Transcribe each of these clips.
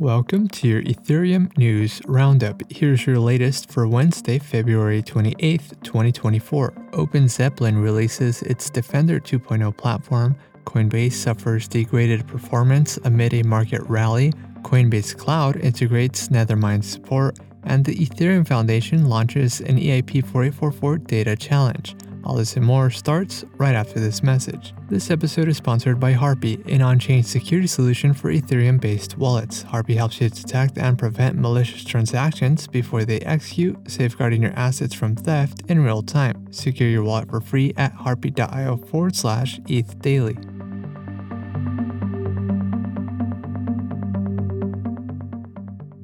Welcome to your Ethereum News Roundup. Here's your latest for Wednesday, February 28th, 2024. OpenZeppelin releases its Defender 2.0 platform. Coinbase suffers degraded performance amid a market rally. Coinbase Cloud integrates Nethermind support. And the Ethereum Foundation launches an EIP 4844 data challenge. All this and more starts right after this message. This episode is sponsored by Harpie, an on-chain security solution for Ethereum-based wallets. Harpie helps you detect and prevent malicious transactions before they execute, safeguarding your assets from theft in real time. Secure your wallet for free at harpie.io forward slash ETH daily.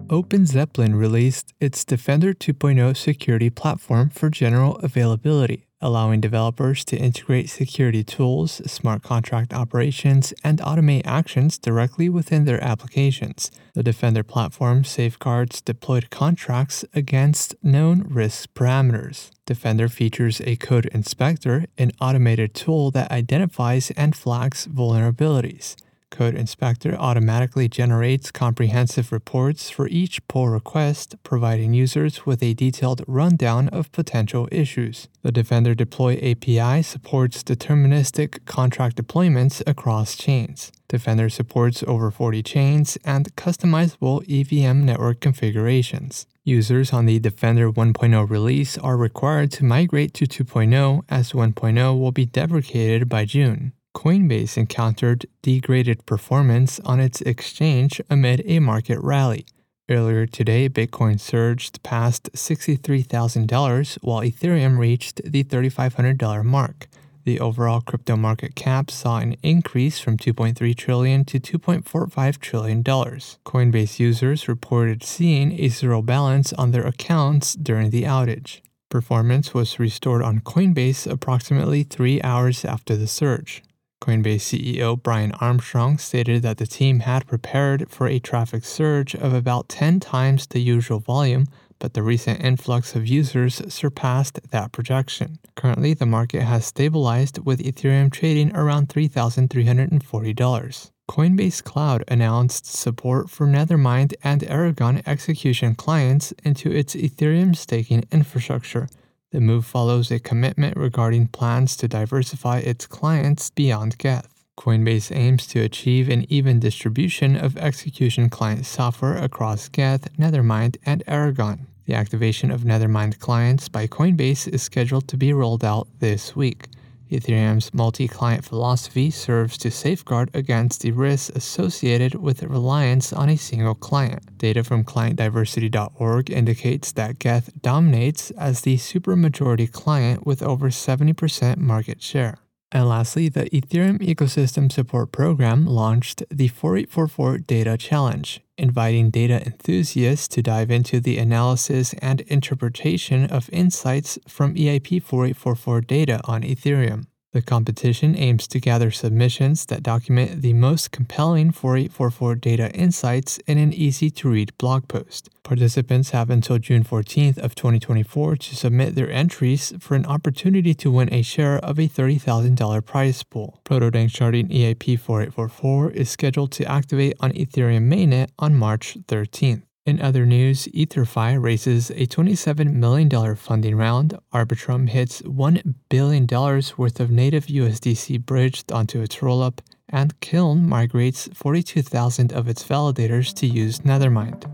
OpenZeppelin released its Defender 2.0 security platform for general availability allowing developers to integrate security tools, smart contract operations, and automate actions directly within their applications. The Defender platform safeguards deployed contracts against known risk parameters. Defender features a code inspector, an automated tool that identifies and flags vulnerabilities. Code Inspector automatically generates comprehensive reports for each pull request, providing users with a detailed rundown of potential issues. The Defender Deploy API supports deterministic contract deployments across chains. Defender supports over 40 chains and customizable EVM network configurations. Users on the Defender 1.0 release are required to migrate to 2.0 as 1.0 will be deprecated by June. Coinbase encountered degraded performance on its exchange amid a market rally. Earlier today, Bitcoin surged past $63,000 while Ethereum reached the $3,500 mark. The overall crypto market cap saw an increase from 2.3 trillion to 2.45 trillion dollars. Coinbase users reported seeing a zero balance on their accounts during the outage. Performance was restored on Coinbase approximately 3 hours after the surge. Coinbase CEO Brian Armstrong stated that the team had prepared for a traffic surge of about 10 times the usual volume, but the recent influx of users surpassed that projection. Currently, the market has stabilized with Ethereum trading around $3,340. Coinbase Cloud announced support for Nethermind and Erigon execution clients into its Ethereum staking infrastructure. The move follows a commitment regarding plans to diversify its clients beyond Geth. Coinbase aims to achieve an even distribution of execution client software across Geth, Nethermind, and Erigon. The activation of Nethermind clients by Coinbase is scheduled to be rolled out this week. Ethereum's multi client philosophy serves to safeguard against the risks associated with reliance on a single client. Data from clientdiversity.org indicates that Geth dominates as the supermajority client with over 70% market share. And lastly, the Ethereum Ecosystem Support Program launched the 4844 Data Challenge, inviting data enthusiasts to dive into the analysis and interpretation of insights from EIP 4844 data on Ethereum. The competition aims to gather submissions that document the most compelling 4844 data insights in an easy-to-read blog post. Participants have until June 14th of 2024 to submit their entries for an opportunity to win a share of a $30,000 prize pool. Proto-Danksharding EIP 4844 is scheduled to activate on Ethereum mainnet on March 13th. In other news, EtherFi raises a $27 million funding round, Arbitrum hits $1 billion worth of native USDC bridged onto its rollup, and Kiln migrates 42,000 of its validators to use Nethermind.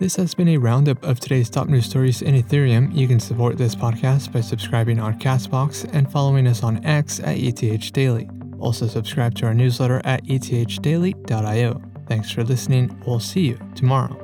This has been a roundup of today's top news stories in Ethereum. You can support this podcast by subscribing on Castbox and following us on X at ETH Daily. Also, subscribe to our newsletter at ethdaily.io. Thanks for listening. We'll see you tomorrow.